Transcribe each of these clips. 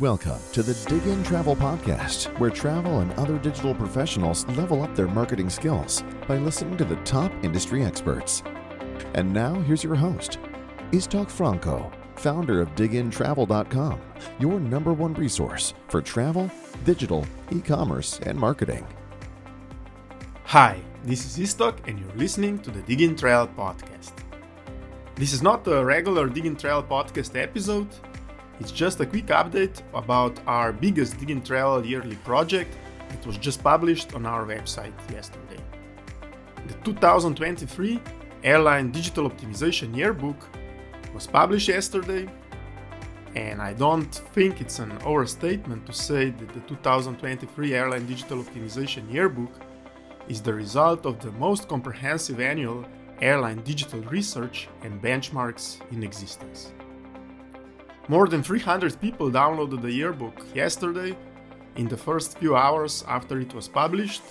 Welcome to the Diggintravel Podcast, where travel and other digital professionals level up their marketing skills by listening to the top industry experts. And now, here's your host, Istok Franco, founder of diggintravel.com, your number one resource for travel, digital, e commerce, and marketing. Hi, this is Istok, and you're listening to the Diggintravel Podcast. This is not a regular Diggintravel Podcast episode it's just a quick update about our biggest Diggintravel yearly project that was just published on our website yesterday. The 2023 Airline Digital Optimization Yearbook was published yesterday, and I don't think it's an overstatement to say that the 2023 Airline Digital Optimization Yearbook is the result of the most comprehensive annual airline digital research and benchmarks in existence. More than 300 people downloaded the yearbook yesterday in the first few hours after it was published,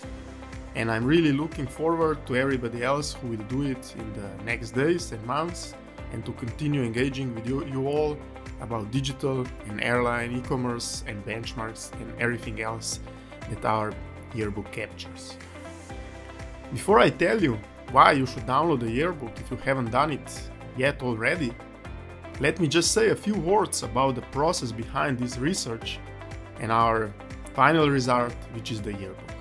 and I'm really looking forward to everybody else who will do it in the next days and months and to continue engaging with you, you all about digital and airline e-commerce and benchmarks and everything else that our yearbook captures. Before I tell you why you should download the yearbook if you haven't done it yet already, let me just say a few words about the process behind this research and our final result, which is the yearbook.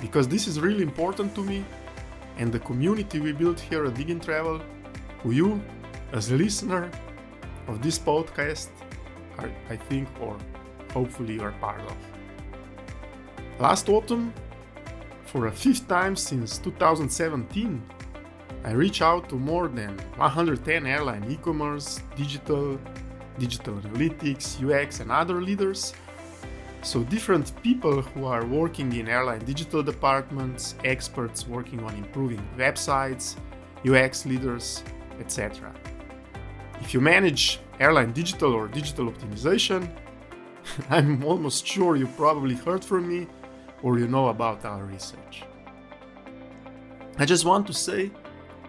Because this is really important to me and the community we built here at Diggintravel, who you, as a listener of this podcast, are, I think, or hopefully are part of. Last autumn, for a fifth time since 2017, I reach out to more than 110 airline e-commerce, digital, digital analytics, UX and other leaders. So different people who are working in airline digital departments, experts working on improving websites, UX leaders, etc. If you manage airline digital or digital optimization, I'm almost sure you probably heard from me or you know about our research. I just want to say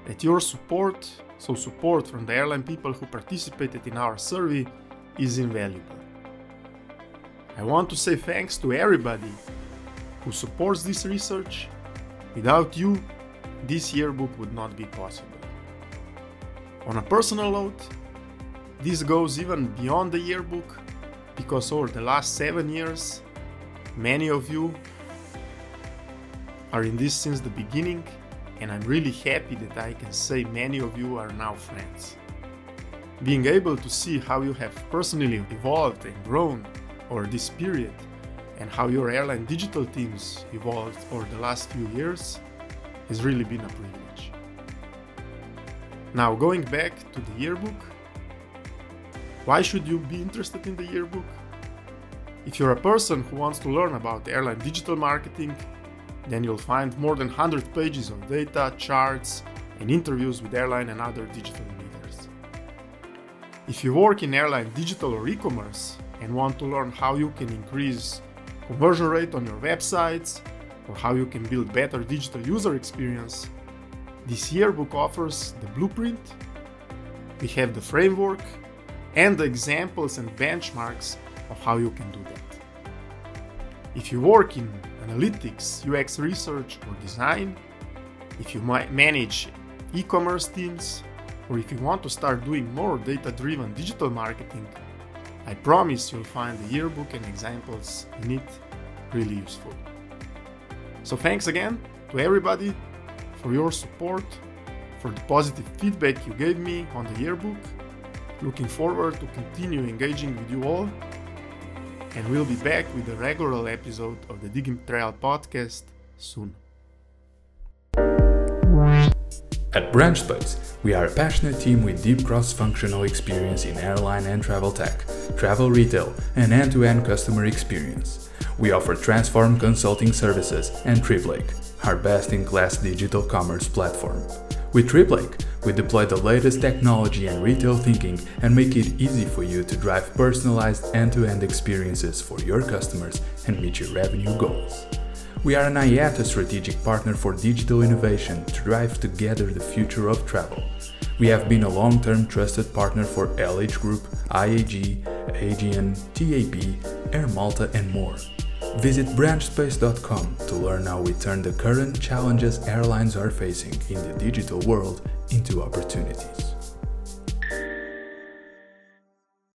that your support, so support from the airline people who participated in our survey, is invaluable. I want to say thanks to everybody who supports this research. Without you, this yearbook would not be possible. On a personal note, this goes even beyond the yearbook because over the last seven years, many of you are in this since the beginning and I'm really happy that I can say many of you are now friends. Being able to see how you have personally evolved and grown over this period and how your airline digital teams evolved over the last few years has really been a privilege. Now, going back to the yearbook, why should you be interested in the yearbook? If you're a person who wants to learn about airline digital marketing then you'll find more than 100 pages of data, charts, and interviews with airline and other digital leaders. If you work in airline digital or e-commerce and want to learn how you can increase conversion rate on your websites or how you can build better digital user experience, this yearbook offers the blueprint, we have the framework, and the examples and benchmarks of how you can do that. If you work in analytics, UX research, or design, if you manage e commerce teams, or if you want to start doing more data driven digital marketing, I promise you'll find the yearbook and examples in it really useful. So, thanks again to everybody for your support, for the positive feedback you gave me on the yearbook. Looking forward to continue engaging with you all and we'll be back with a regular episode of the Diggintravel podcast soon. At BranchSpace, we are a passionate team with deep cross-functional experience in airline and travel tech, travel retail, and end-to-end customer experience. We offer transform consulting services and TripLake, our best-in-class digital commerce platform. With TripLake, we deploy the latest technology and retail thinking and make it easy for you to drive personalized end to end experiences for your customers and meet your revenue goals. We are an IATA strategic partner for digital innovation to drive together the future of travel. We have been a long term trusted partner for LH Group, IAG, Aegean, TAP, Air Malta, and more. Visit branchspace.com to learn how we turn the current challenges airlines are facing in the digital world into opportunities.